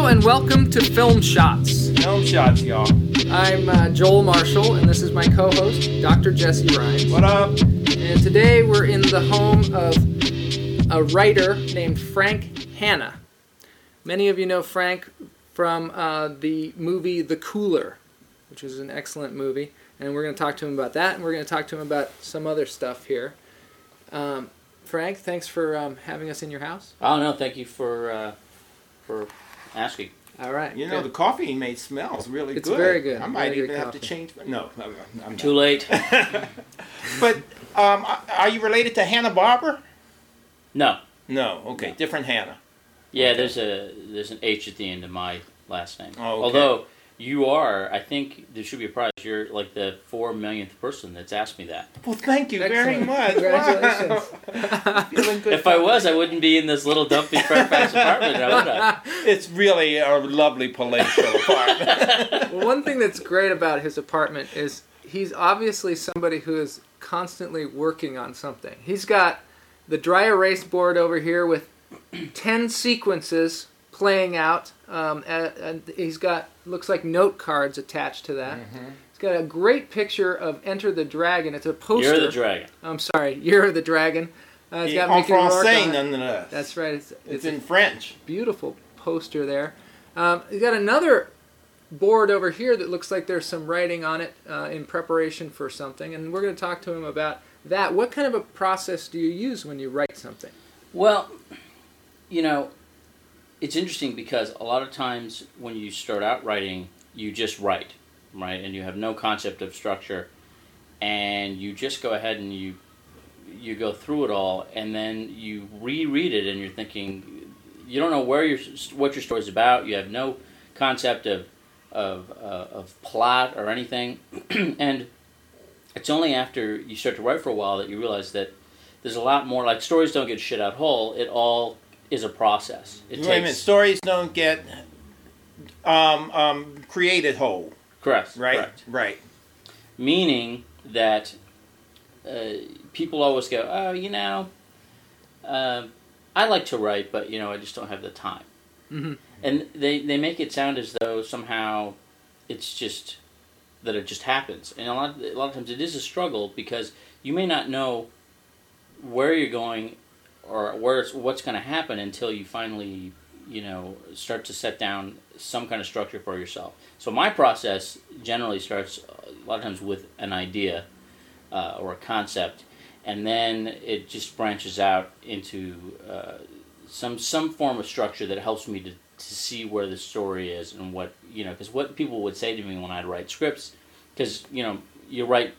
Hello and welcome to Film Shots. Film shots, y'all. I'm uh, Joel Marshall, and this is my co-host, Dr. Jesse Ryan. What up? And today we're in the home of a writer named Frank Hannah. Many of you know Frank from uh, the movie The Cooler, which is an excellent movie, and we're going to talk to him about that, and we're going to talk to him about some other stuff here. Um, Frank, thanks for um, having us in your house. Oh no, thank you for uh, for asking. All right. You know, good. the coffee he made smells really It's good. very good. I might Very even good have to coffee. change. No, I'm, I'm Too not. late. But um, are you related to Hanna-Barbera? No. No. Okay, No. different Hannah. Yeah, there's a there's an H at the end of my last name. Oh, okay. Although you are, I think there should be a prize. You're like the four millionth person that's asked me that. Well, thank you very much. Congratulations. Wow. If I was, I wouldn't be in this little dumpy Fairfax apartment, now would I? It's really a lovely palatial apartment. Well, one thing that's great about his apartment is he's obviously somebody who is constantly working on something. He's got the dry erase board over here with 10 sequences playing out. Um, and, and he's got, looks like note cards attached to that. He's got a great picture of Enter the Dragon. It's a poster. You're the dragon. I'm sorry, Year of the Dragon. Uh, it's got en Mickey Rourke on it. nonetheless. That's right. It's, It's it's in French. beautiful poster there. Um, he's got another board over here that looks like there's some writing on it uh, in preparation for something, and we're going to talk to him about that. What kind of a process do you use when you write something? Well, you know, it's interesting because a lot of times when you start out writing, you just write, right? And you have no concept of structure, and you just go ahead and you you go through it all, and then you reread it, and you're thinking, you don't know where your what your story's about. You have no concept of of uh, of plot or anything, and it's only after you start to write for a while that you realize that there's a lot more. Like stories don't get shit out whole. It all is a process. It Wait a minute. Stories don't get um, um, created whole, correct, right? correct. Right. Meaning that uh, people always go, oh, you know, uh, I like to write, but you know, I just don't have the time. Mhm. And they they make it sound as though somehow it's just that it just happens. And a lot a lot of times it is a struggle because you may not know where you're going or where what's going to happen until you finally you know start to set down some kind of structure for yourself. So my process generally starts a lot of times with an idea uh, or a concept, and then it just branches out into uh, some some form of structure that helps me to, to see where the story is and what you know because what people would say to me when I'd write scripts because you know you write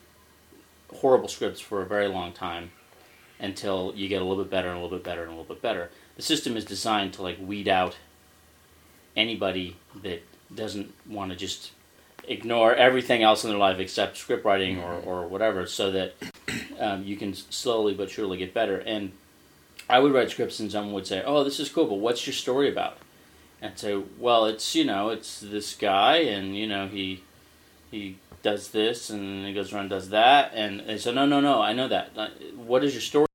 horrible scripts for a very long time until you get a little bit better and a little bit better and a little bit better. The system is designed to like weed out anybody that doesn't want to just ignore everything else in their life except script writing or, or whatever so that um, you can slowly but surely get better. And I would write scripts and someone would say, oh, this is cool, but what's your story about? And say, well, it's, you know, it's this guy and, you know, he, he does this and he goes around and does that. And I said, no, no, no, I know that. What is your story?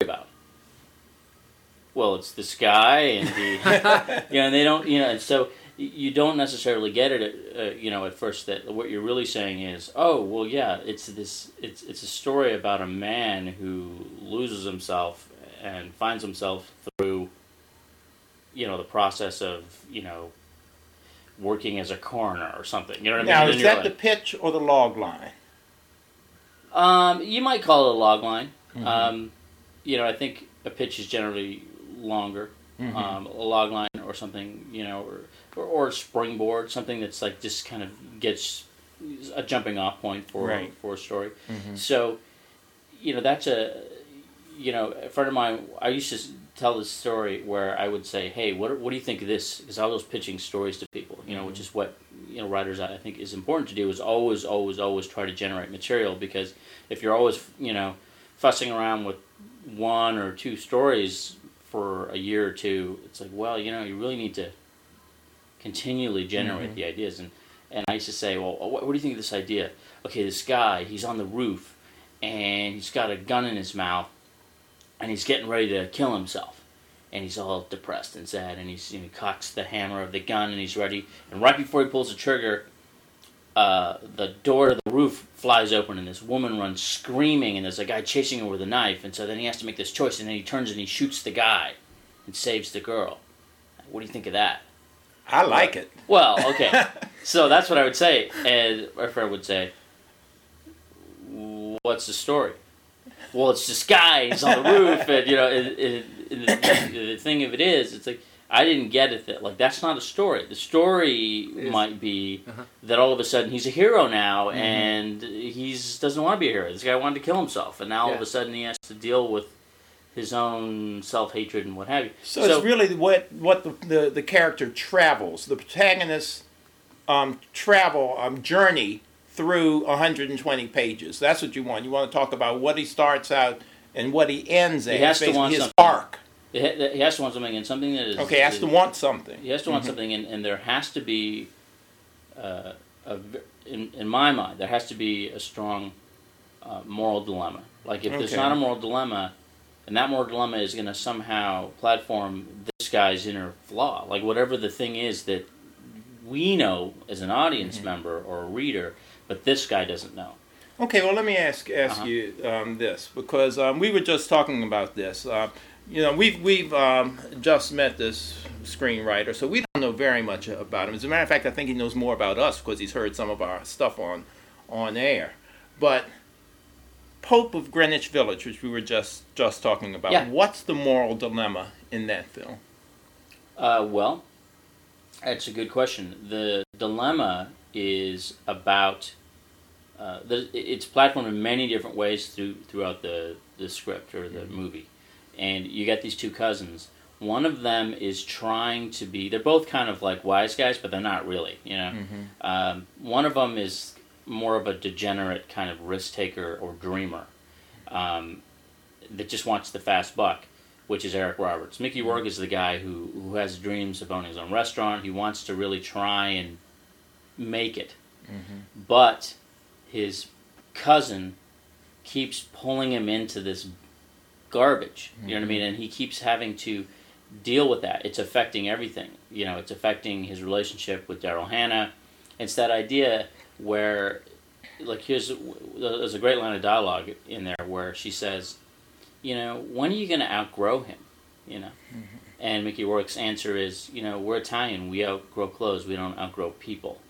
Well, it's this guy and he, you know, and they don't, you know, and so you don't necessarily get it, at, uh, you know, at first. That what you're really saying is, oh, well, yeah, it's this, it's it's a story about a man who loses himself and finds himself through, you know, the process of, you know, working as a coroner or something. You know what I mean? Now, is you're that the pitch or the log line? um, you might call it a log line. Mhm. Um, you know, I think a pitch is generally longer. Mhm. Um, a log line or something, you know, or, or or a springboard, something that's like just kind of gets a jumping off point for Right. for a story. Mhm. So, you know, that's a you know a friend of mine. I used to tell this story where I would say, "Hey, what what do you think of this?" Because I was pitching stories to people, you know, which is what you know writers I think is important to do is always always always try to generate material because if you're always you know fussing around with one or two stories for a year or two, it's like, well, you know, you really need to continually generate Mhm. the ideas. And, and I used to say, well, what, what do you think of this idea? Okay, this guy, he's on the roof, and he's got a gun in his mouth, and he's getting ready to kill himself. and he's all depressed and sad, and he's you know, he cocks the hammer of the gun, and he's ready. And right before he pulls the trigger, uh, the door to the roof flies open, and this woman runs screaming, and there's a guy chasing her with a knife, and so then he has to make this choice, and then he turns and he shoots the guy, and saves the girl. What do you think of that? I like it. Well, okay. so that's what I would say. And my friend would say, What's the story? Well, it's this guy, he's on the roof, and, you know, it, it, it, the thing of it is, it's like, I didn't get it that, like, that's not a story. The story Is- might be Uh-huh. that all of a sudden he's a hero now, and he's doesn't want to be a hero. This guy wanted to kill himself, and now all of a sudden he has to deal with his own self hatred and what have you. So, it's really what what the, the, the character travels. The protagonist um, travel um, journey through 120 pages. That's what you want. You want to talk about what he starts out and what he ends at. has to want his something. arc. He ha- he has to want something, and something that is Okay, he has is- to want something. He has to want something, and, and there has to be, uh, a, in, in my mind, there has to be a strong uh, moral dilemma. Like if there's not a moral dilemma, and that moral dilemma is going to somehow platform this guy's inner flaw, like whatever the thing is that we know as an audience member or a reader, but this guy doesn't know. Okay, well, let me ask ask Uh-huh. you um, this because um, we were just talking about this. Uh, you know, we've we've um, just met this screenwriter, so we don't know very much about him. As a matter of fact, I think he knows more about us because he's heard some of our stuff on on air. But Pope of Greenwich Village, which we were just just talking about, Yeah. what's the moral dilemma in that film? Uh, well, that's a good question. The dilemma is about uh, the, it's platformed in many different ways through throughout the, the script or the movie, and you got these two cousins. One of them is trying to be. They're both kind of like wise guys, but they're not really. You know, um, one of them is more of a degenerate kind of risk taker or dreamer um, that just wants the fast buck which is Eric Roberts. Mickey Rourke is the guy who, who has dreams of owning his own restaurant. He wants to really try and make it. But his cousin keeps pulling him into this garbage. You know what I mm-hmm. mean? And he keeps having to deal with that. It's affecting everything. You know, it's affecting his relationship with Daryl Hannah. It's that idea where, like, here's there's a great line of dialogue in there where she says, you know, when are you going to outgrow him? You know, mm-hmm. and Mickey Rourke's answer is, you know, we're Italian. We outgrow clothes. We don't outgrow people.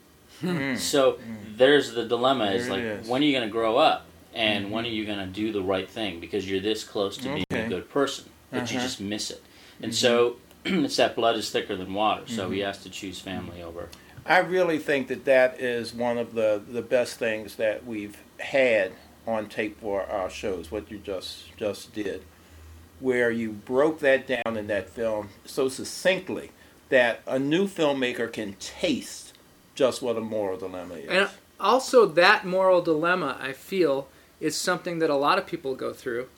Hmm. So hmm. there's the dilemma: is There like, is. when are you going to grow up, and mm-hmm. when are you going to do the right thing? Because you're this close to being Okay. a good person, but you Uh-huh. just miss it. And mm-hmm. so it's that blood is thicker than water. So he mm-hmm. has to choose family over. I really think that that is one of the, the best things that we've had on tape for our shows. What you just just did, where you broke that down in that film so succinctly that a new filmmaker can taste just what a moral dilemma is. And also, that moral dilemma, I feel, is something that a lot of people go through.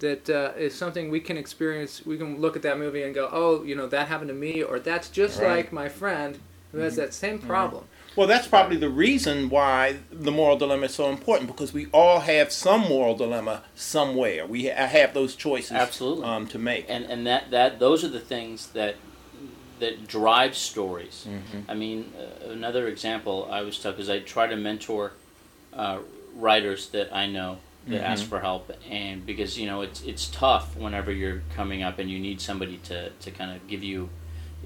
That uh, is something we can experience. We can look at that movie and go, "Oh, you know, that happened to me," or "That's just Right. like my friend who has that same problem." Well, that's probably the reason why the moral dilemma is so important because we all have some moral dilemma somewhere. We ha- have those choices Absolutely. um, to make. and and that that those are the things that that drive stories. I mean, uh, another example I was tough because I try to mentor uh, writers that I know that ask for help, and because you know it's it's tough whenever you're coming up and you need somebody to to kind of give you.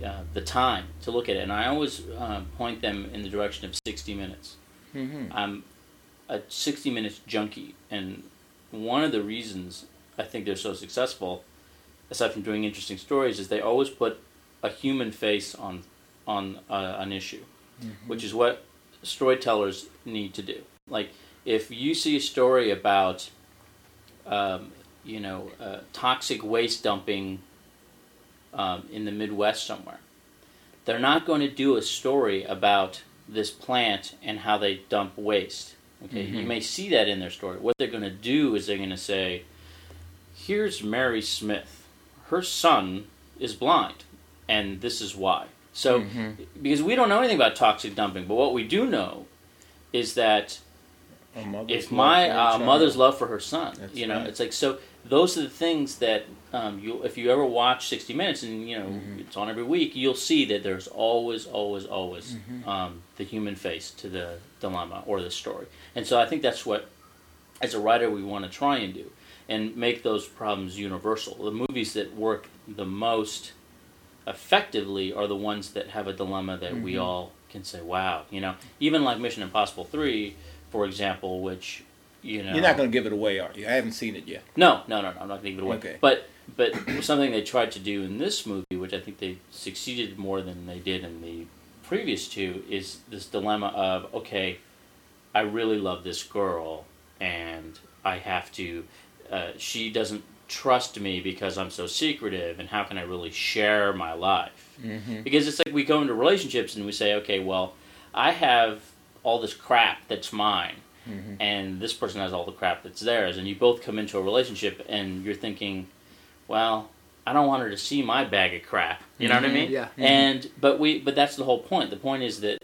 Uh, the time to look at it, and I always uh, point them in the direction of 60 minutes. Mhm. I'm a 60 minutes junkie, and one of the reasons I think they're so successful, aside from doing interesting stories, is they always put a human face on on uh, an issue, which is what storytellers need to do. Like if you see a story about, um, you know, uh, toxic waste dumping um, in the Midwest somewhere, they're not going to do a story about this plant and how they dump waste. Okay, you may see that in their story. What they're going to do is they're going to say, "Here's Mary Smith. Her son is blind, and this is why." So, because we don't know anything about toxic dumping, but what we do know is that A mother's if my uh, mother's love for her son That's you know right. it's like so those are the things that um, you if you ever watch 60 minutes and you know Mm-hmm. it's on every week you'll see that there's always always always Mm-hmm. um, the human face to the dilemma or the story and so i think that's what as a writer we want to try and do and make those problems universal the movies that work the most effectively are the ones that have a dilemma that we Mhm. all can say wow you know even like mission impossible 3 for example which you know You're not going to give it away, are you? I haven't seen it yet. no, no, no, no. I'm not going to give it away. Okay. But but something they tried to do in this movie, which I think they succeeded more than they did in the previous two, is this dilemma of okay, I really love this girl, and I have to. Uh, she doesn't trust me because I'm so secretive, and how can I really share my life? Mm-hmm. Because it's like we go into relationships and we say, okay, well, I have all this crap that's mine Mm-hmm. and this person has all the crap that's theirs, and you both come into a relationship and you're thinking, well, I don't want her to see my bag of crap. You know what I Mhm. mean? Yeah. And but we but that's the whole point. The point is that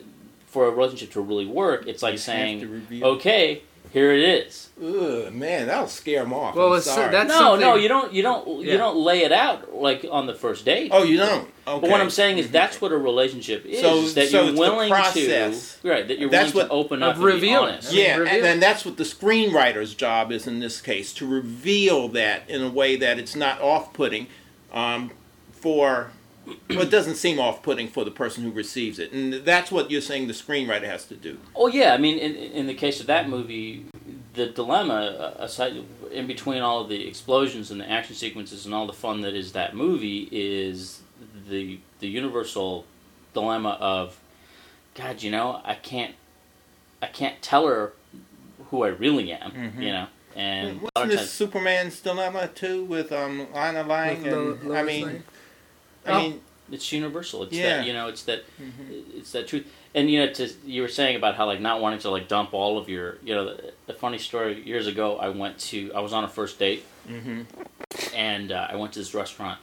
for a relationship to really work, it's like You saying, okay, here it is. Ugh, man, that'll scare them off. Well, I'm it's- sorry. that's- no, no, you don't you don't Yeah. you don't lay it out like on the first date. oh, you don't. Okay. But what I'm saying is that's what a relationship is. So- is that so you're it's the willing process. to right that you're That's willing what- to open up and be revealing. honest. Yeah, reveal- and then that's what the screenwriter's job is in this case to reveal that in a way that it's not off-putting um, for. Well, it doesn't seem off-putting for the person who receives it, and that's what you're saying the screenwriter has to do. Oh yeah, I mean, in, in the case of that movie, the dilemma uh, aside in between all of the explosions and the action sequences and all the fun that is that movie is the the universal dilemma of, God, you know, I can't, I can't tell her who I really am, Mhm. you know, and Wasn't this times, Superman's dilemma too with um, Lana Lang? With and, I mean, Lane? I Oh. mean, it's universal. It's Yeah. that you know, it's that mhm. it's that truth and you know to, you were saying about how like not wanting to like dump all of your you know the, the funny story years ago i went to i was on a first date Mhm. and uh, i went to this restaurant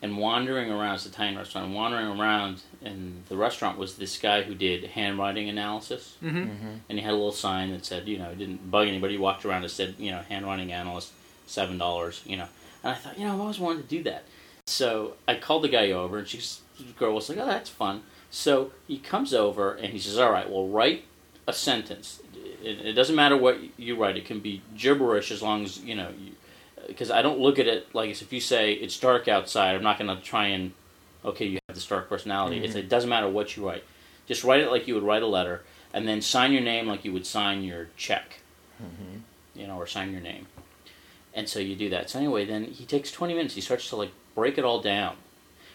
and wandering around it's an italian restaurant and wandering around and the restaurant was this guy who did handwriting analysis Mm-hmm. Mhm. and he had a little sign that said you know he didn't bug anybody he walked around and said you know handwriting analyst seven dollars you know and i thought you know i've always wanted to do that so i called the guy over and she's the girl was like oh that's fun. So he comes over and he says all right well write a sentence. It, it doesn't matter what you write. It can be gibberish as long as you know because i don't look at it like if you say it's dark outside. I'm not going to try and okay you have this dark personality. It's, it doesn't matter what you write. Just write it like you would write a letter and then sign your name like you would sign your check Mhm. you know or sign your name. And so you do that. So anyway then he takes 20 minutes. He starts to like break it all down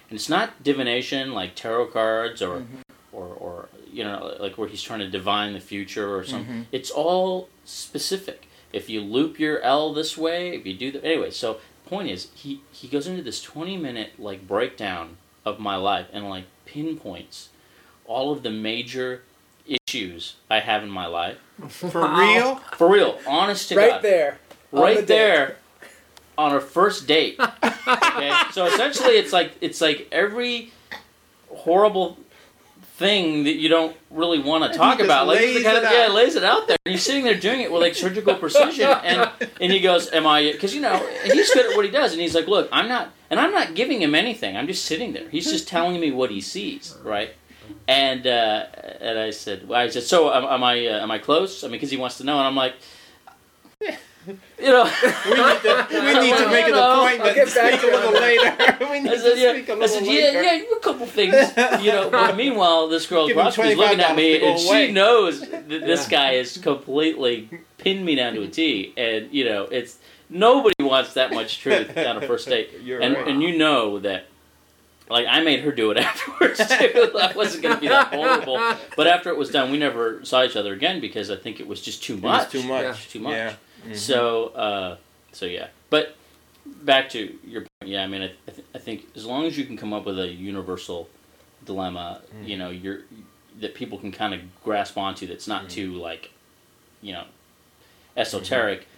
and it's not divination like tarot cards or Mm-hmm. or, or you know like where he's trying to divine the future or something Mhm. it's all specific if you loop your l this way if you do the anyway so point is he he goes into this 20 minute like breakdown of my life and like pinpoints all of the major issues i have in my life For Wow. real? for real honest to right god there. on the right date. there on a first date. Okay, so essentially, it's like it's like every horrible thing that you don't really want to talk about. Like the kind of, yeah, lays it out there, and he's sitting there doing it with like surgical precision, and and he goes, "Am I?" Because you know he's good at what he does, and he's like, "Look, I'm not," and I'm not giving him anything. I'm just sitting there. He's just telling me what he sees, right? And uh, and I said, well, I said, so am, am I? Uh, am I close? I mean, because he wants to know, and I'm like, you know. We need to, we need to make an No, no. appointment I'll get back speak to a little later. we need I to said, speak a yeah, little I said, yeah, later. yeah, a couple things, you know. But meanwhile, this girl across me is looking at me, to go and away. she knows that this guy is completely pinned me down to a T. And you know, it's nobody wants that much truth on a first date. You're and right. and you know that. Like I made her do it afterwards too. I wasn't going to be that vulnerable, but after it was done, we never saw each other again because I think it was just too It was much. too much. Yeah. Too much. Yeah. Mhm. So, uh, so yeah. But back to your point, yeah. I mean, I, I, th- I think as long as you can come up with a universal dilemma, Mm. you know, you're that people can kind of grasp onto. That's not Mm. too like, you know, esoteric. Mm-hmm.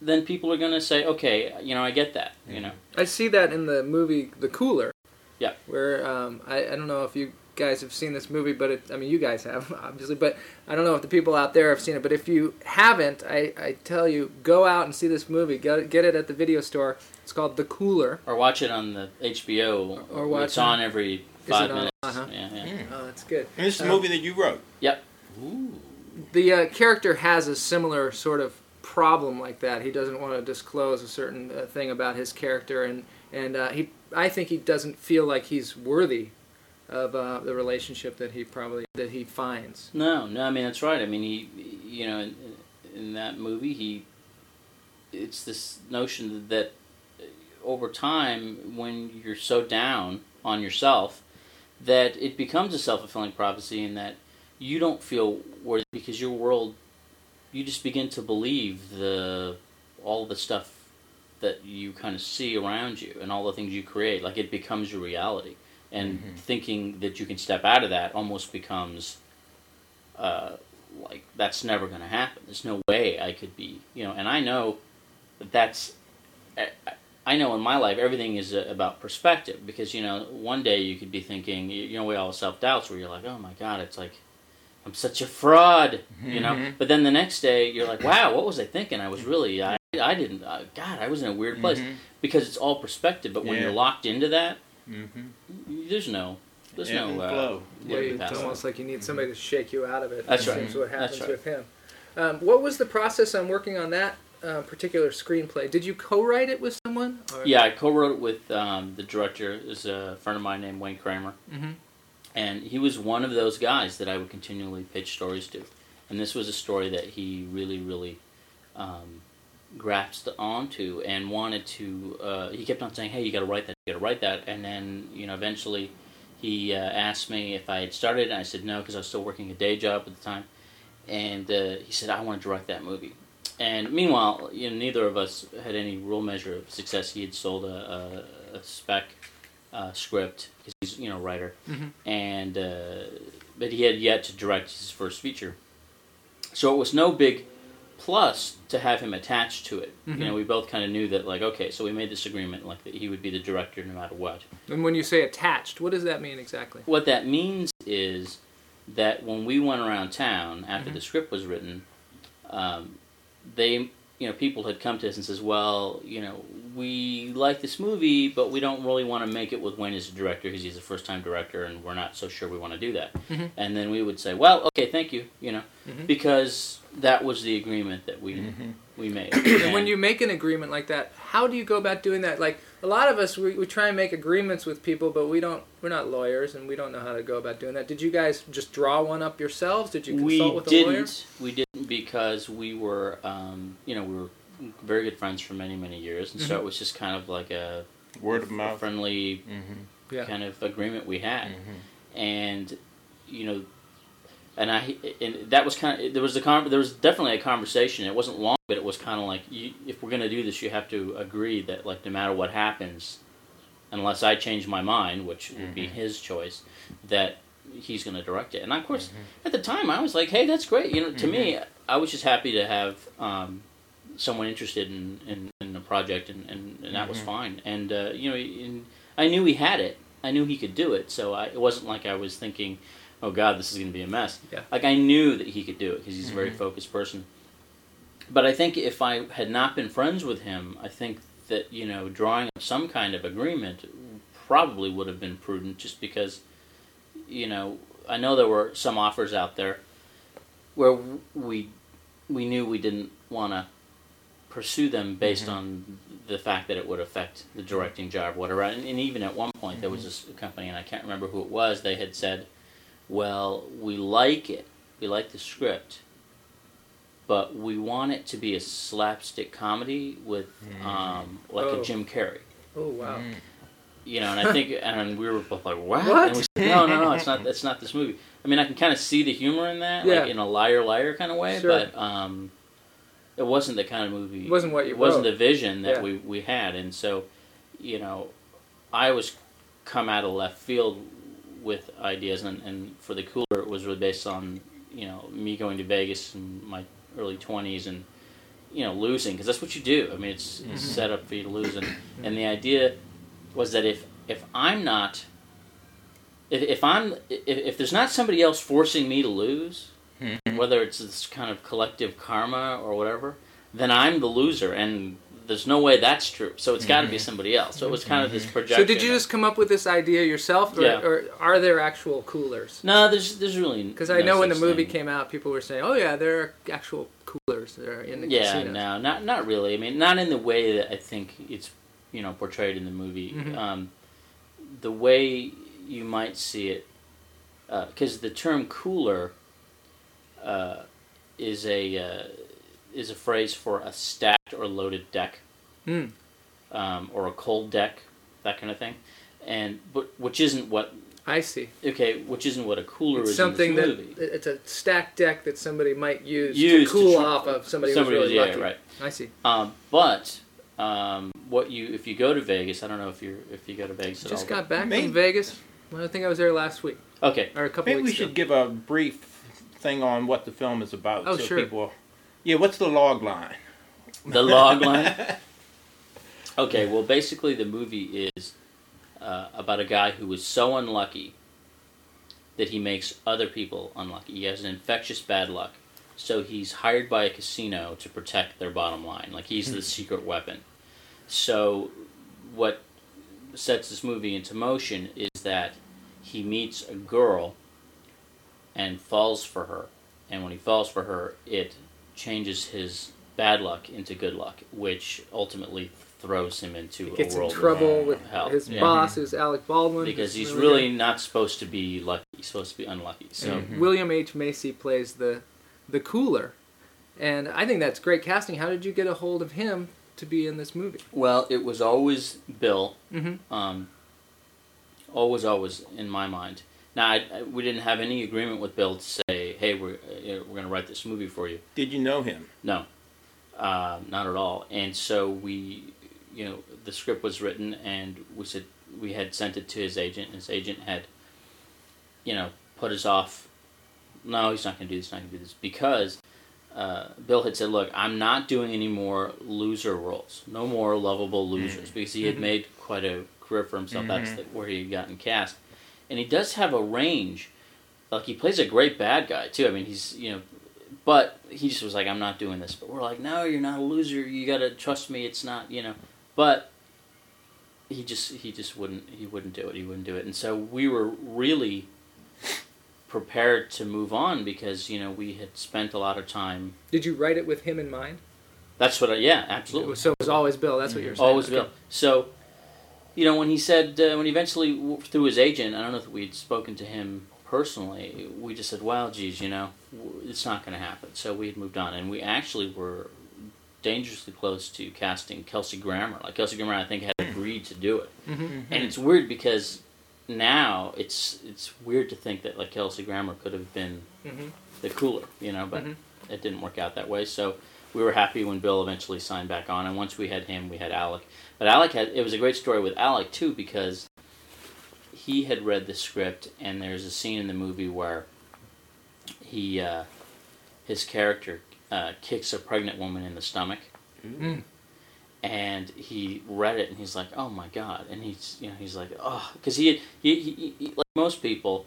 Then people are going to say, okay, you know, I get that. You know, I see that in the movie The Cooler. Yeah. Where um, I, I don't know if you guys have seen this movie, but it, I mean, you guys have obviously, but I don't know if the people out there have seen it. But if you haven't, I, I tell you, go out and see this movie. Get it, get it at the video store. It's called The Cooler. Or watch it on the HBO. Or watch it's it- on every five on? minutes. Uh-huh. Yeah, yeah. Oh, that's good. And this is a Um, movie that you wrote. Yep. Ooh. The uh, character has a similar sort of problem like that. He doesn't want to disclose a certain uh, thing about his character, and and uh, he, I think he doesn't feel like he's worthy of uh, the relationship that he probably that he finds. No, no. I mean that's right. I mean he, you know, in, in that movie he, it's this notion that uh, over time when you're so down on yourself that it becomes a self fulfilling prophecy and that you don't feel worthy because your world, you just begin to believe the all the stuff that you kind of see around you and all the things you create like it becomes your reality and Mhm. thinking that you can step out of that almost becomes uh, like that's never going to happen there's no way i could be you know and i know that that's I- know in my life everything is uh, about perspective because you know one day you could be thinking you know we all self doubts where you're like oh my god it's like I'm such a fraud you know Mhm. but then the next day you're like wow what was I thinking I was really I I didn't uh, God I was in a weird place Mhm. because it's all perspective but when Yeah. you're locked into that Mm-hmm. there's no there's Ebb no and uh, flow. Yeah, looking it's almost like you need somebody to shake you out of it. That's It right. Seems what That's happens right. with him. Um, what was the process on working on that uh, particular screenplay? Did you co-write it with someone? Or? Yeah, I co-wrote it with um, the director. Is a friend of mine named Wayne Kramer, Mhm. and he was one of those guys that I would continually pitch stories to. And this was a story that he really, really um, grasped onto and wanted to. Uh, he kept on saying, "Hey, you got to write that. You got to write that." And then, you know, eventually, he uh, asked me if I had started, and I said no because I was still working a day job at the time. And uh, he said, "I want to direct that movie." And meanwhile, you know, neither of us had any real measure of success. He had sold a, a, a spec uh, script because he's you know a writer, Mhm. and uh, but he had yet to direct his first feature. So it was no big plus to have him attached to it. Mhm. You know, we both kind of knew that like okay, so we made this agreement like that he would be the director no matter what. And when you say attached, what does that mean exactly? What that means is that when we went around town after Mhm. the script was written, um, they, you know, people had come to us and says, "Well, you know, we like this movie, but we don't really want to make it with Wayne as a director because he's a first-time director, and we're not so sure we want to do that." Mhm. And then we would say, "Well, okay, thank you," you know, Mhm. because that was the agreement that we Mm-hmm. we made. And when you make an agreement like that, how do you go about doing that? Like a lot of us, we, we try and make agreements with people, but we don't. We're not lawyers, and we don't know how to go about doing that. Did you guys just draw one up yourselves? Did you consult we with a didn't. lawyer? We didn't because we were, um, you know, we were very good friends for many, many years, and so Mhm. it was just kind of like a, Word of a mouth. friendly Mm-hmm. Yeah. kind of agreement we had, Mm-hmm. and you know, and I and that was kind of there was a con- there was definitely a conversation. It wasn't long, but it was kind of like you, if we're going to do this, you have to agree that like no matter what happens, unless I change my mind, which would be Mhm. his choice, that he's going to direct it. And of course, Mhm. at the time, I was like, "Hey, that's great." You know, to me, I was just happy to have um, someone interested in, in, in the project, and, and, and that was Mhm. fine. And uh, you know, I knew he had it. I knew he could do it. So I, it wasn't like I was thinking, "Oh God, this is going to be a mess." Yeah. Like I knew that he could do it because he's a very Mhm. focused person. But I think if I had not been friends with him, I think that you know, drawing up some kind of agreement probably would have been prudent, just because you know, I know there were some offers out there where we we knew we didn't want to pursue them based Mhm. on the fact that it would affect the directing job, whatever. And, and even at one point, there was this company, and I can't remember who it was. They had said, "Well, we like it, we like the script." But we want it to be a slapstick comedy with, um, like Oh. a Jim Carrey Oh wow. Mm-hmm. you know, and I think, and we were both like, "What?" What? And we said, "No, no, no, it's not. It's not this movie." I mean, I can kind of see the humor in that, Yeah. like in a liar, liar kind of way, Sure. but um, it wasn't the kind of movie. It wasn't what you It wasn't wrote. the vision that Yeah. we we had, and so, you know, I was come out of left field with ideas, and, and for the cooler, it was really based on you know me going to Vegas in my early twenties and you know losing because that's what you do. I mean, it's, it's Mhm. set up for you to lose, and and the idea was that if if I'm not if, if I'm if, if there's not somebody else forcing me to lose, Mhm. whether it's this kind of collective karma or whatever, then I'm the loser, and there's no way that's true. So it's got to be somebody else. So it was kind of this projection. So did you just come up with this idea yourself, or, Yeah. or are there actual coolers? No, there's there's really Because I no know when the movie thing. came out, people were saying, "Oh yeah, there are actual coolers that are in the Yeah, casinos." no, not not really. I mean, not in the way that I think it's you know portrayed in the movie. Mhm. Um, the way you might see it, because the term cooler uh, is a uh, is a phrase for a stacked or loaded deck, Hmm. um, or a cold deck, that kind of thing, and but which isn't what I see. okay, which isn't what a cooler It's is something in that this movie. it's a stacked deck that somebody might use, Use to to cool off of somebody, Somebody who's was- really yeah, lucky. right. I see. Um, but um, what you if you go to Vegas, I don't know if you are if you go to Vegas at Just all. got back Maybe- from Vegas. Well, I think I was there last week okay, or a couple Maybe we weeks should ago. give a brief thing on what the film is about. Oh, so sure. People, yeah, what's the log line? the log line. Okay, well, basically the movie is uh, about a guy who was so unlucky that he makes other people unlucky. He has an infectious bad luck, so he's hired by a casino to protect their bottom line. Like he's the secret weapon. So, what sets this movie into motion is that he meets a girl and falls for her, and when he falls for her, it changes his bad luck into good luck, which ultimately throws him into He gets a in trouble of with hell. his Yeah. boss, who's Alec Baldwin, because he's really really not supposed to be lucky. He's supposed to be unlucky. So good. And William H Macy plays the the cooler, and I think that's great casting. How did you get a hold of him to be in this movie? well, it was always Bill. Mm-hmm. Um, always, always in my mind. Now, I, we didn't have any agreement with Bill to say, "Hey, we're uh, we're going to write this movie for you." Did you know him? No, uh, not at all. And so we, you know, the script was written, and we said we had sent it to his agent, and his agent had, you know, put us off. No, he's not going to do this. Not going to do this because uh, Bill had said, "Look, I'm not doing any more loser roles. No more lovable losers," because he had made quite a career for himself. That's the, where he had gotten cast, and he does have a range. Like he plays a great bad guy too. I mean, he's you know but he just was like, I'm not doing this. But we're like, no, you're not a loser. You got to trust me. It's not, you know. But he just he just wouldn't he wouldn't do it. He wouldn't do it. And so we were really prepared to move on because you know we had spent a lot of time. Did you write it with him in mind? That's what I, yeah, absolutely. so it was always Bill. That's what you're mm-hmm. saying. Always Okay. Bill. So, you know, when he said, uh, when he eventually, through his agent, I don't know if we'd spoken to him personally, we just said, well, geez, you know, it's not going to happen. So we had moved on. And we actually were dangerously close to casting Kelsey Grammer. Like, Kelsey Grammer, I think, had agreed to do it. Mm-hmm. And it's weird because now it's it's weird to think that, like, Kelsey Grammer could have been Mm-hmm. the cooler, you know, but Mhm. it didn't work out that way. So we were happy when Bill eventually signed back on, and once we had him, we had Alec. But Alec had it was a great story with Alec too because he had read the script, and there's a scene in the movie where he uh, his character uh, kicks a pregnant woman in the stomach. Mm. And he read it, and he's like, "Oh my god!" And he's, you know, he's like, "Oh," because he, he, he, he, like most people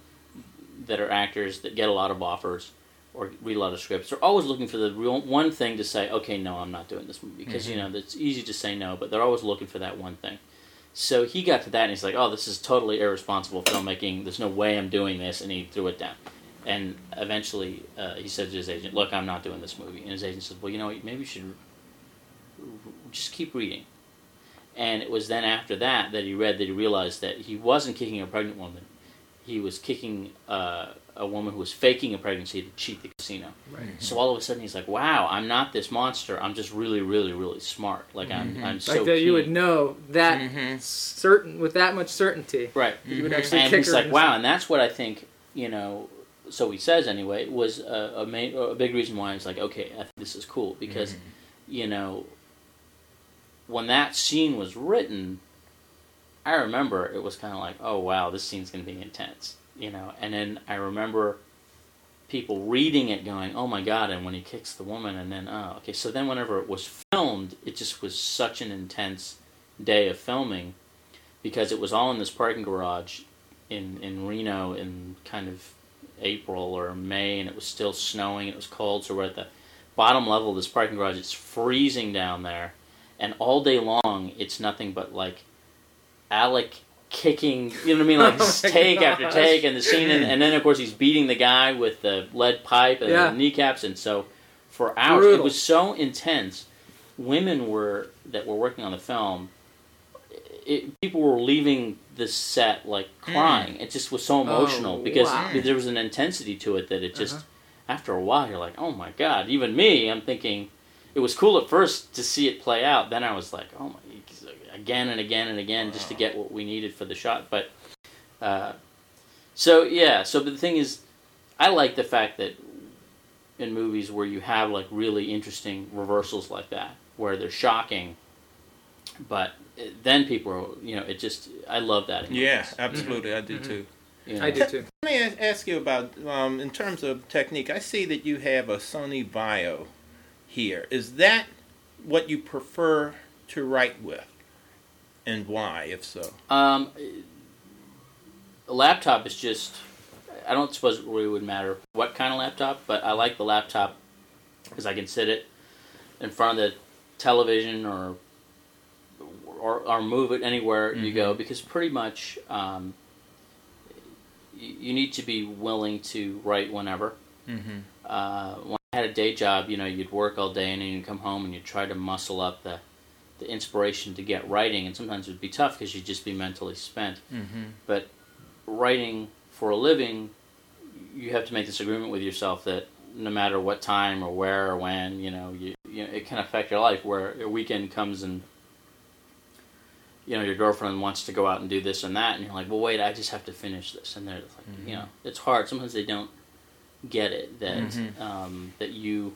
that are actors that get a lot of offers or read a lot of scripts, they're always looking for the real one thing to say, "Okay, no, I'm not doing this movie," because you know it's easy to say no, but they're always looking for that one thing. So he got to that, and he's like, "Oh, this is totally irresponsible filmmaking. There's no way I'm doing this," and he threw it down. And eventually, uh, he said to his agent, "Look, I'm not doing this movie." And his agent said, "Well, you know, what, maybe you should just keep reading." And it was then after that that he read that he realized that he wasn't kicking a pregnant woman; he was kicking uh, a woman who was faking a pregnancy to cheat the casino. Right. So all of a sudden, he's like, "Wow, I'm not this monster. I'm just really, really, really smart. Like I'm, I'm so like that, you would know that Mhm. certain with that much certainty. right." You would Mhm. actually and kick he's her like, in the "Wow," and that's what I think. You know, so he says anyway. Was a a, main, a big reason why he's like, "Okay, I think this is cool," because you know, when that scene was written, I remember it was kind of like, "Oh wow, this scene's going to be intense," you know. And then I remember people reading it, going, "Oh my god!" And when he kicks the woman, and then, oh, okay. So then, whenever it was filmed, it just was such an intense day of filming because it was all in this parking garage in in Reno in kind of April or May, and it was still snowing. It was cold, so we're at the bottom level of this parking garage. It's freezing down there, and all day long, it's nothing but like Alec kicking. You know what I mean? Like Oh take after take, and the scene, and, and then of course he's beating the guy with the lead pipe and Yeah. the kneecaps, and so for hours it was so intense. Women were that were working on the film. It, people were leaving the set like crying. It just was so emotional Oh, because wow. there was an intensity to it that it just Uh-huh. after a while you're like, oh my god. Even me, I'm thinking it was cool at first to see it play out. Then I was like, oh my, again and again and again just to get what we needed for the shot. But uh, so yeah. So but the thing is, I like the fact that in movies where you have like really interesting reversals like that, where they're shocking, but then people are, you know, it just I love that. in Yeah, movies, absolutely, I do Mhm. too. you know. I do too. Let me ask you about, um, in terms of technique, I see that you have a Sony VAIO here. Is that what you prefer to write with? And why, if so? Um, a laptop is just. I don't suppose it really would matter what kind of laptop, but I like the laptop because I can sit it in front of the television or or, or move it anywhere you go. Because pretty much, um, you, you need to be willing to write whenever. Mm-hmm. Uh, when I had a day job, you know, you'd work all day and then you'd come home and you'd try to muscle up the the inspiration to get writing, and sometimes it would be tough because you'd just be mentally spent. Mm-hmm. But writing for a living, you have to make this agreement with yourself that no matter what time or where or when, you know, you, you know, it can affect your life. Where a weekend comes and you know your girlfriend wants to go out and do this and that, and you're like, well, wait, I just have to finish this, and they're like, you know, it's hard. Sometimes they don't get it that Mhm. um, that you.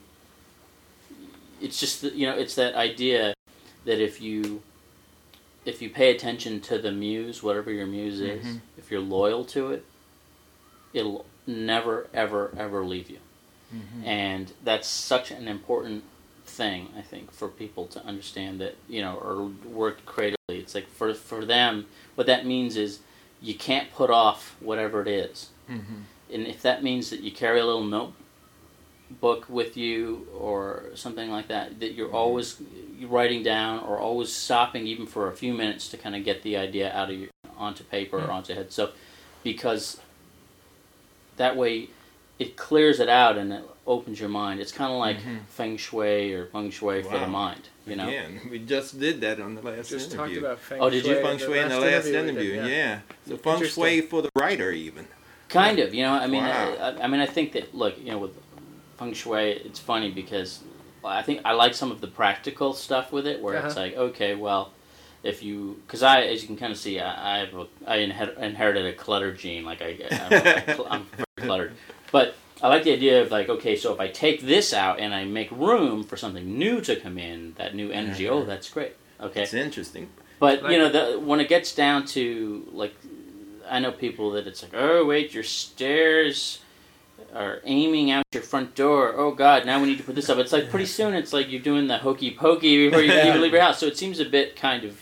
It's just you know, it's that idea that if you if you pay attention to the muse, whatever your muse is, Mhm. if you're loyal to it, it'll never, ever, ever leave you. Mm-hmm. And that's such an important thing, I think, for people to understand that, you know, or work creatively. It's like for, for them, what that means is you can't put off whatever it is. Mm-hmm. And if that means that you carry a little notebook with you or something like that, that you're always writing down or always stopping even for a few minutes to kind of get the idea out of your onto paper or onto head. So because that way it clears it out and it opens your mind. It's kind of like Mhm. feng shui or feng shui for the mind, you know. Again, we just did that on the last Just talked interview. about feng Oh, did you? shui feng shui in the last we did, interview, yeah. So feng shui for the writer, even. Kind of, you know. I mean, Wow. I, I mean, I think that look, you know, with feng shui, it's funny because I think I like some of the practical stuff with it, where it's Uh-huh. like, okay, well, if you, because I, as you can kind of see, I, I have a, I inher- inherited a clutter gene, like I, I'm, I'm very cluttered, but I like the idea of like, okay, so if I take this out and I make room for something new to come in, that new energy, oh, that's great, okay. It's interesting. But Like- you know, the, when it gets down to like, I know people that it's like, oh wait, your stairs are aiming out your front door. Oh God, now we need to put this up. It's like pretty soon, it's like you're doing the hokey pokey before you even leave your house. So it seems a bit kind of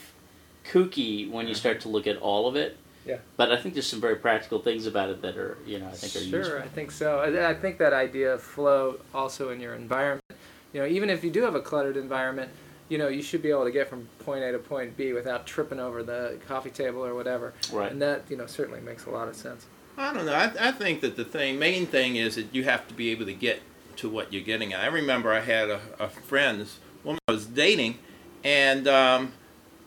kooky when you start to look at all of it. Yeah. But I think there's some very practical things about it that are, you know, I think are Sure, useful. I think so. I, I think that idea of flow also in your environment. You know, even if you do have a cluttered environment, you know, you should be able to get from point A to point B without tripping over the coffee table or whatever. Right. And that, you know, certainly makes a lot of sense. I don't know. I, I think that the thing, main thing is that you have to be able to get to what you're getting at. I remember I had a, a friend, this woman I was dating, and um,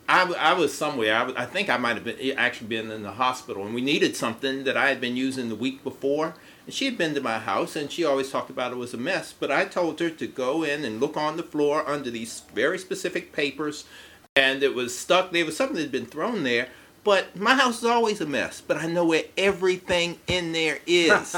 I, I was somewhere. I think I might have been actually been in the hospital, and we needed something that I had been using the week before. And she had been to my house, and she always talked about it was a mess. But I told her to go in and look on the floor under these very specific papers, and it was stuck. There was something that had been thrown there. But my house is always a mess. But I know where everything in there is.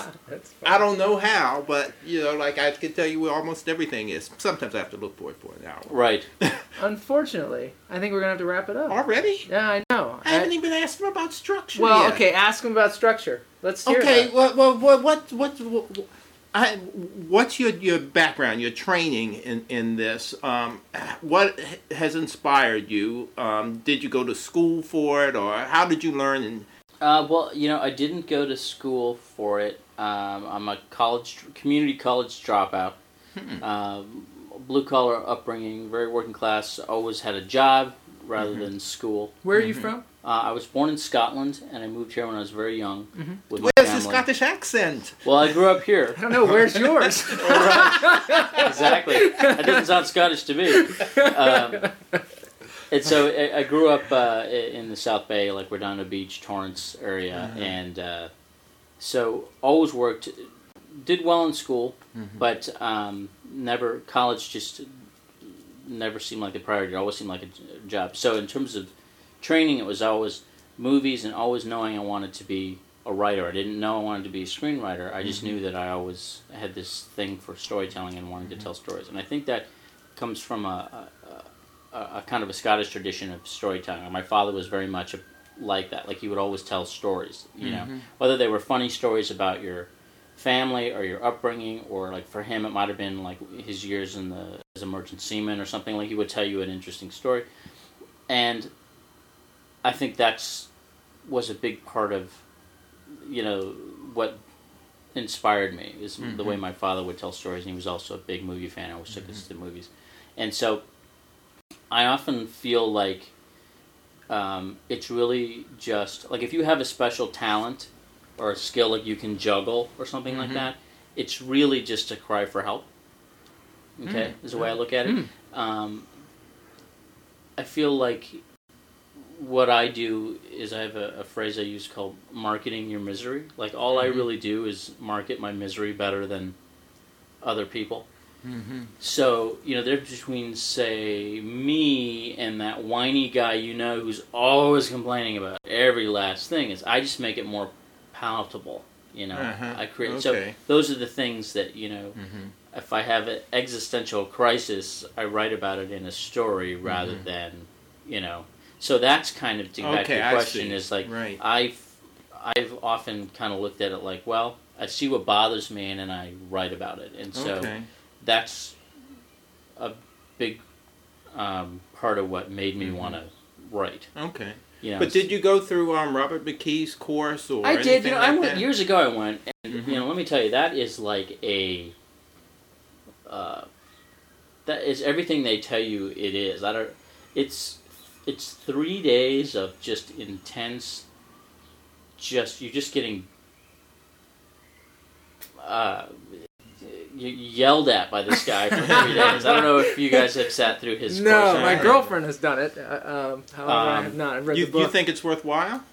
I don't know how, but you know, like I can tell you where almost everything is. Sometimes I have to look for it for an hour. Right. Unfortunately, I think we're gonna have to wrap it up. Already? Yeah, I know. I haven't even asked him about structure. well, yet. okay. Ask him about structure. Let's hear Okay. that. Well, well, well, what, what, what, I, what's your your background, your training in in this? Um, what has inspired you? Um, did you go to school for it, or how did you learn? And Uh, well, you know, I didn't go to school for it. Um, I'm a college, community college dropout. Hmm. Um, blue collar upbringing, very working class. Always had a job rather Mm-hmm. than school. Where are you Mhm. from? Uh, I was born in Scotland, and I moved here when I was very young Mhm. with my Where's the. Scottish accent? Well, I grew up here. I don't know. Where's yours? exactly. That doesn't sound Scottish to me. Um, and so I, I grew up uh, in the South Bay, like Redondo Beach, Torrance area, Mhm. and uh, so always worked. Did well in school, Mhm. but um, never college just never seemed like the priority. It always seemed like a job. So in terms of training, it was always movies and always knowing I wanted to be a writer. I didn't know I wanted to be a screenwriter. I just Mhm. knew that I always had this thing for storytelling and wanting to tell stories. And I think that comes from a, a, a, a kind of a Scottish tradition of storytelling. My father was very much a, like that. Like he would always tell stories, you know, Mhm. whether they were funny stories about your family or your upbringing, or like for him, it might have been like his years in the as a merchant seaman or something. Like he would tell you an interesting story, and I think that's was a big part of you know what inspired me is the way Mhm. my father would tell stories and he was also a big movie fan I always took us to movies and so i often feel like um, it's really just like if you have a special talent or a skill like you can juggle or something like Mhm. that it's really just a cry for help okay Mm. is the way i look at it Mm. um, I feel like what I do is I have a, a phrase I use called marketing your misery. Like all I Mhm. really do is market my misery better than other people. Mm-hmm. So, you know, they're between, say, me and that whiny guy you know who's always complaining about every last thing is I just make it more palatable. You know, Uh-huh. I create. So those are the things that you know Mm-hmm. if I have an existential crisis, I write about it in a story rather Mhm. than, you know. So that's kind of to go back to your question is like Right. I've I've often kind of looked at it like, well, I see what bothers me and then I write about it, and so okay. that's a big um, part of what made me Mhm. want to write. Okay. You know, But did you go through um, Robert McKee's course or I did. You know, like I went that? years ago. I went, and Mhm. you know, let me tell you, that is like a. Uh, that is everything they tell you it is. I don't. It's it's three days of just intense. Just you're just getting. Uh, yelled at by this guy for three days. I don't know if you guys have sat through his. no, course my not. girlfriend has done it. Uh, um, however, I Um, have not. I've read You, the book. you think it's worthwhile?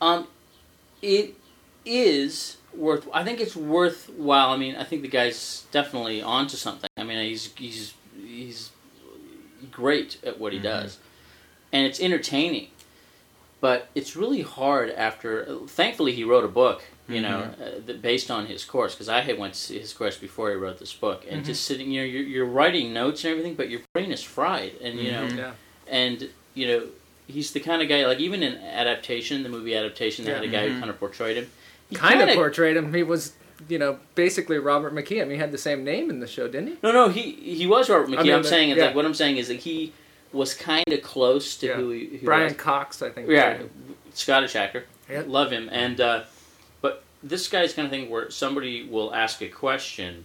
Um, it is worth. I think it's worthwhile. I mean, I think the guy's definitely onto something. I mean, he's he's he's great at what he Mhm. does, and it's entertaining. But it's really hard after. Thankfully, he wrote a book. You know, uh, that based on his course, because I had went to his course before he wrote this book, and Mhm. just sitting, you know, you're, you're writing notes and everything, but your brain is fried, and you know, Mhm. yeah. and you know he's the kind of guy like even in adaptation the movie adaptation they had a Yeah. guy Mhm. who kind of portrayed him he kind of portrayed him. He was, you know, basically Robert mean, he had the same name in the show, didn't he? no no he he was robert mckee I mean, but- saying yeah. like what i'm saying is that he was kind of close to Yeah. who he who Brian was. Cox, I think. yeah scottish actor Yeah. love him and uh this guy's kind of thing where somebody will ask a question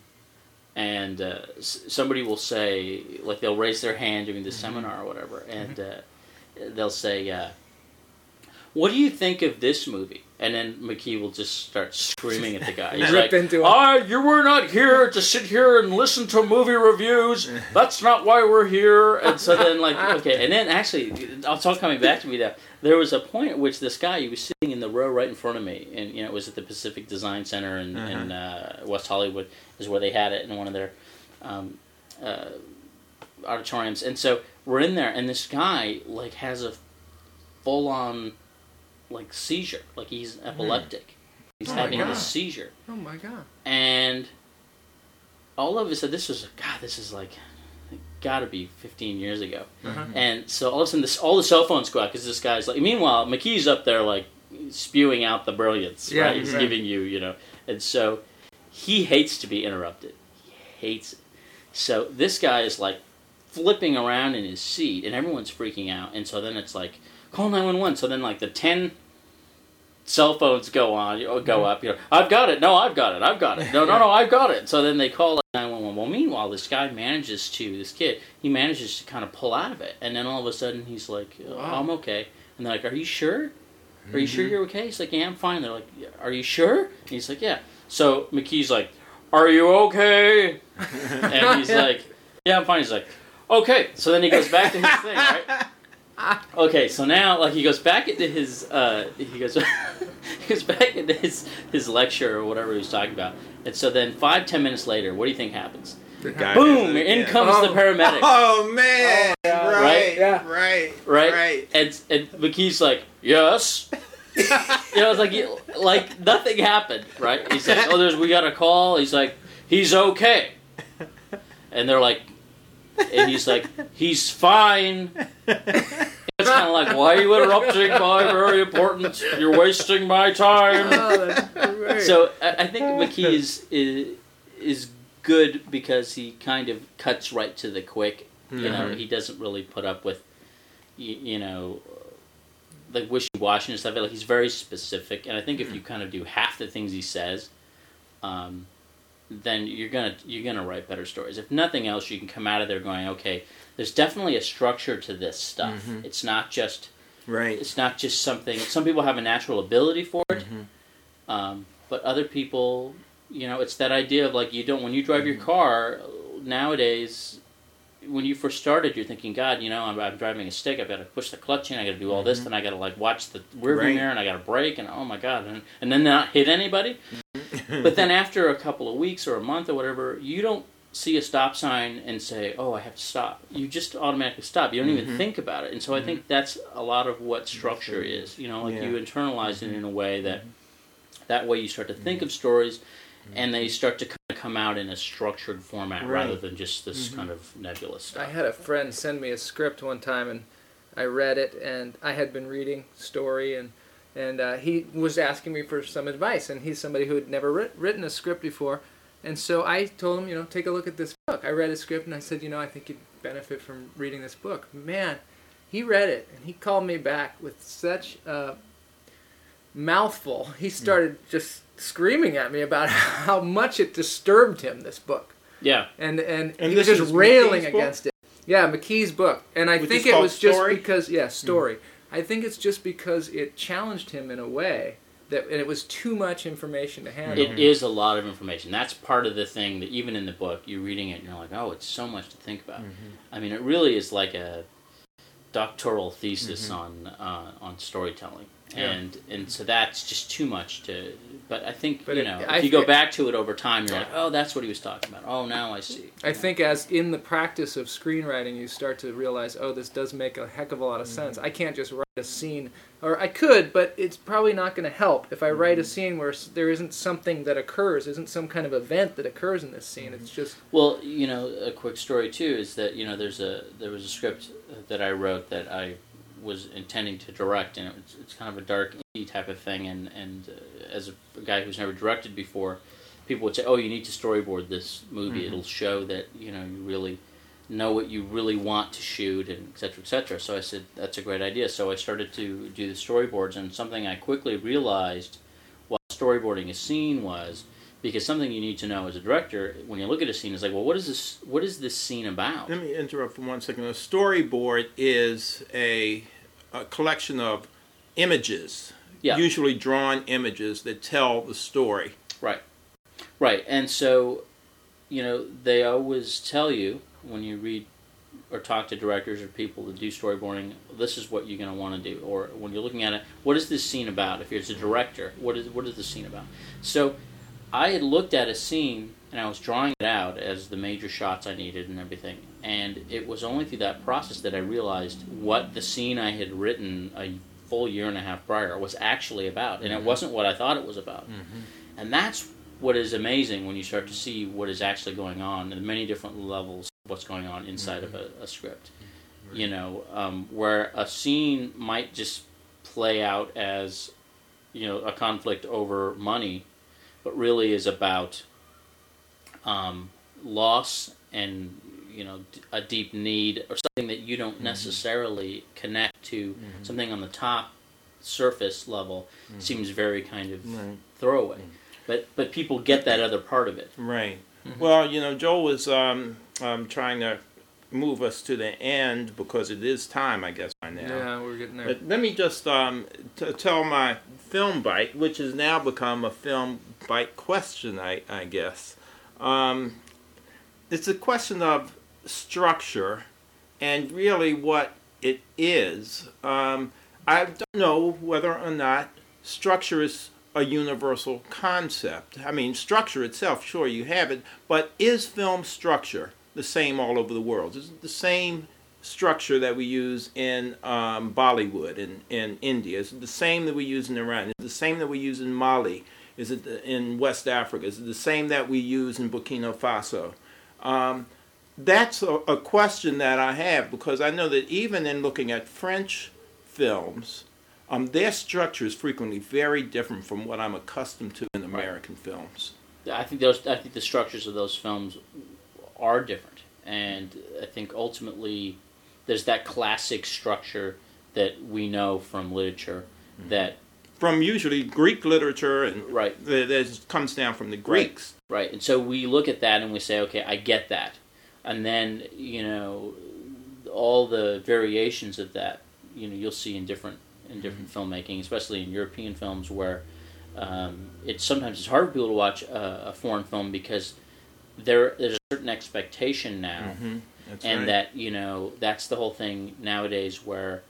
and uh, s- somebody will say like they'll raise their hand during the Mm-hmm. seminar or whatever and uh, they'll say uh, what do you think of this movie? And then mckee will just start screaming at the guy. He's like ah you were not here to sit here and listen to movie reviews. That's not why we're here. And so then like okay and then actually it's all coming back to me now there was a point at which this guy he was sitting in the row right in front of me and you know it was at the pacific design center in, in uh, west hollywood is where they had it in one of their um, uh, auditoriums. And so we're in there and this guy like has a full-on like seizure. Like he's epileptic. He's Oh having a seizure. Oh my god. and all of a sudden this was god this is like gotta be 15 years ago. Uh-huh. and so all of a sudden this all the cell phones go out because this guy's like meanwhile mckee's up there like spewing out the brilliance Yeah, right? He's right. giving you you know. And so he hates to be interrupted. He hates it. So this guy is like flipping around in his seat and everyone's freaking out. And so then it's like call 911 so then like the 10 cell phones go on, go mm-hmm. up. You know, I've got it. No, I've got it. I've got it. No, no, no, I've got it. So then they call like, 911. Well, meanwhile, this guy manages to this kid. He manages to kind of pull out of it, and then all of a sudden he's like, oh, Wow. "I'm okay." And they're like, "Are you sure? Are you sure mm-hmm. you're okay?" He's like, "Yeah, I'm fine." They're like, "Are you sure?" And he's like, "Yeah." So McKee's like, "Are you okay?" And he's like, "Yeah, I'm fine." He's like, "Okay." So then he goes back to his thing, right? Okay, so now like he goes back into his uh, he goes he goes back into his his lecture or whatever he was talking about, and so then five ten minutes later, what do you think happens? The guy Boom! In yeah. comes the Oh. paramedic, Oh man! Oh, yeah. right, Right? Yeah. right, right? right. And and McKee's like, yes. you know, it's like like nothing happened, right? He's like, oh, there's we got a call. He's like, he's okay, and they're like, and he's like, he's fine. It's kind of like, why are you interrupting my very important? You're wasting my time. Oh, that's great. So I, I think McKee is, is is good because he kind of cuts right to the quick. You know, Mhm. he doesn't really put up with, you, you know, like wishy washy and stuff. Like he's very specific, and I think if you kind of do half the things he says, um, then you're gonna you're gonna write better stories. If nothing else, you can come out of there going, okay, there's definitely a structure to this stuff. Mhm. It's not just Right. it's not just something. Some people have a natural ability for it, Mhm. um, but other people, you know, it's that idea of like you don't when you drive Mm-hmm. your car nowadays. When you first started, you're thinking, God, you know, I'm, I'm driving a stick. I've got to push the clutch in. I got to do all this. Then I got to like watch the rearview Right. mirror, and I got to brake, and oh my God, and, and then not hit anybody. But then after a couple of weeks or a month or whatever, you don't see a stop sign and say, "Oh, I have to stop." You just automatically stop. You don't even Mhm. think about it. And so I think mm-hmm. that's a lot of what structure is. You know, like Yeah. you internalize it mm-hmm. in a way that mm-hmm. that way you start to think of stories, and they start to kind of come out in a structured format Right. rather than just this kind of nebulous stuff. I had a friend send me a script one time, and I read it, and I had been reading story, and and uh, he was asking me for some advice, and he's somebody who had never writ- written a script before, and so I told him, you know, take a look at this book. I read his script, and I said, you know, I think you'd benefit from reading this book. Man, he read it, and he called me back with such a mouthful. He started just screaming at me about how much it disturbed him. This book Yeah, and and, And he was just railing McKee's book? against it. Yeah, McKee's book, and I Which think it called was just because yeah, story. I think it's just because it challenged him in a way that and it was too much information to handle. it is a lot of information. That's part of the thing that even in the book, you're reading it and you're like, oh, it's so much to think about. I mean, it really is like a doctoral thesis on uh, on storytelling, Yeah. and and so that's just too much to. But I think But you it- know, I if you go back to it over time, you're Yeah. like, oh, that's what he was talking about. Oh, now I see. I think as in the practice of screenwriting, you start to realize, oh, this does make a heck of a lot of mm-hmm. sense. I can't just write a scene, or I could, but it's probably not going to help if I mm-hmm. write a scene where there isn't something that occurs, isn't some kind of event that occurs in this scene. It's mm-hmm. just Well, you know, a quick story too is that you know there's a there was a script that I wrote that I was intending to direct, and it's, it's kind of a dark indie type of thing. And and uh, as a, guy who's never directed before, people would say, "Oh, you need to storyboard this movie. Mhm. It'll show that you know you really know what you really want to shoot, and et cetera, et cetera." So I said, "That's a great idea." So I started to do the storyboards, and something I quickly realized while storyboarding a scene was because something you need to know as a director when you look at a scene is like, well, what is this? What is this scene about? Let me interrupt for one second. A storyboard is a, a collection of images, Yeah. usually drawn images that tell the story. Right, Right. and so, you know, they always tell you when you read or talk to directors or people that do storyboarding, this is what you're going to want to do. Or when you're looking at it, what is this scene about? If you're a director, what is what is the scene about? So, I had looked at a scene and I was drawing it out as the major shots I needed and everything. And it was only through that process that I realized what the scene I had written a full year and a half prior was actually about, and it mm-hmm. wasn't what I thought it was about. Mm-hmm. And that's what is amazing when you start to see what is actually going on and the many different levels of what's going on inside of mm-hmm. a, a script. You know, um, where a scene might just play out as, you know, a conflict over money, but really is about um, loss and you know a deep need or something that you don't necessarily connect to something on the top surface level seems very kind of Right. throwaway. But but people get that other part of it. Right. Mm-hmm. Well, you know, Joel was um, um, trying to move us to the end because it is time, I guess, by now. Yeah, we're getting there. But let me just um, t- tell my film bite, which has now become a film bite question, I, I guess. Um, it's a question of structure and really what it is. Um, I don't know whether or not structure is a universal concept. I mean, structure itself, sure, you have it, but is film structure the same all over the world? Is it the same structure that we use in um, Bollywood in, in India? Is it the same that we use in Iran? Is it the same that we use in Mali? Is it the, in West Africa? Is it the same that we use in Burkina Faso? Um, that's a, a question that I have because I know that even in looking at French films, um, their structure is frequently very different from what I'm accustomed to in American films. I think those I think the structures of those films are different, and I think ultimately there's that classic structure that we know from literature that From usually Greek literature and right that that comes down from the Greeks. right, and so we look at that and we say, okay, I get that, and then you know all the variations of that, you know, you'll see in different in different filmmaking, especially in European films where um, it's sometimes it's hard for people to watch a, a foreign film because there there's a certain expectation now, Mm-hmm. And right. that you know that's the whole thing nowadays where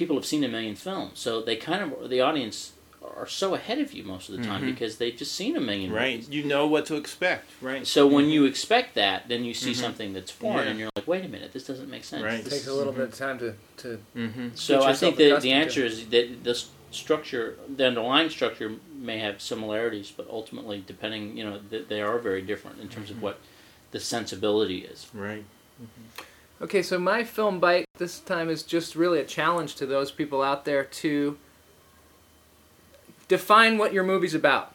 people have seen a million films, so they kind of the audience are so ahead of you most of the time Mhm. because they've just seen a million right, movies. you know what to expect. Right. So when you expect that, then you see Mhm. something that's foreign, Yeah. and you're like, "Wait a minute, this doesn't make sense." Right. It takes a is- little bit of time to, to mm-hmm. So I think the, the accustomed to answer is that the structure, the underlying structure, may have similarities, but ultimately, depending, you know, th- they are very different in terms of what the sensibility is. Right. Okay, so my film bite this time is just really a challenge to those people out there to define what your movie's about.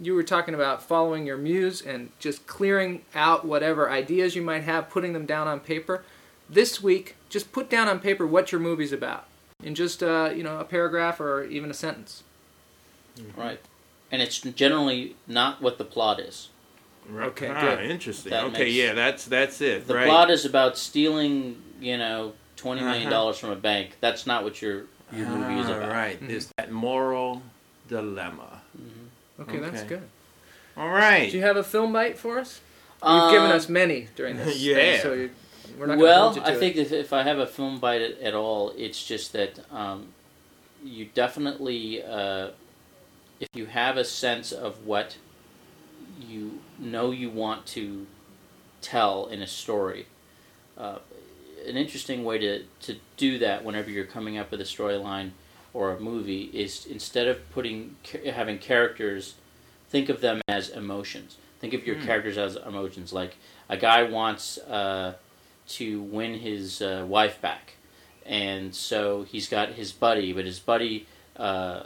You were talking about following your muse and just clearing out whatever ideas you might have, putting them down on paper. This week, just put down on paper what your movie's about in just uh, you know a paragraph or even a sentence. Right. And it's generally not what the plot is. Right. Okay, ah, good. Interesting. That okay, makes- yeah, that's that's it. The right. plot is about stealing, you know, twenty million Uh-huh. dollars from a bank. That's not what your your movie is Ah, about. Right. There's that moral dilemma. Okay, that's good. All right. Do you have a film bite for us? You've given Um, us many during this. Yeah. thing, so you we're not well, you to I it. think if, if I have a film bite at, at all, it's just that um, you definitely, uh, if you have a sense of what you know you want to tell in a story, uh, an interesting way to, to do that whenever you're coming up with a storyline or a movie is instead of putting having characters, think of them as emotions. Think of your Hmm. characters as emotions. Like a guy wants uh, to win his uh, wife back, and so he's got his buddy, but his buddy uh,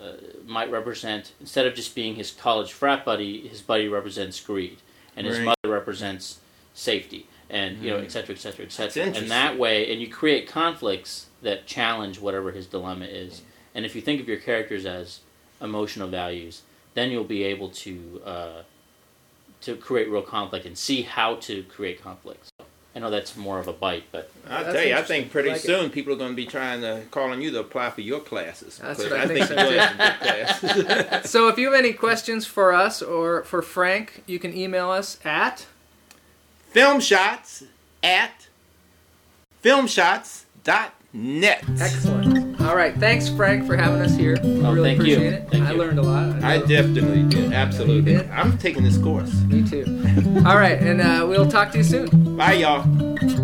might represent instead of just being his college frat buddy, his buddy represents greed, and his Right. mother represents safety, and you know, Mhm. et cetera, et cetera, et cetera. And that way, and you create conflicts that challenge whatever his dilemma is. And if you think of your characters as emotional values, then you'll be able to uh, to create real conflict and see how to create conflict. So, I know that's more of a bite, but I'll tell you, I think pretty I like it. soon people are going to be trying to calling you to apply for your classes. That's what I think think so, you're doing too. some good classes. So if you have any questions for us or for Frank, you can email us at Film shots at filmshots.net. excellent. All right, thanks Frank for having us here. We Oh, really thank you. appreciate it. Thank I you. learned a lot. I know- definitely did. Absolutely. Did? I'm taking this course. Me too. All right, and uh, we'll talk to you soon. Bye, y'all.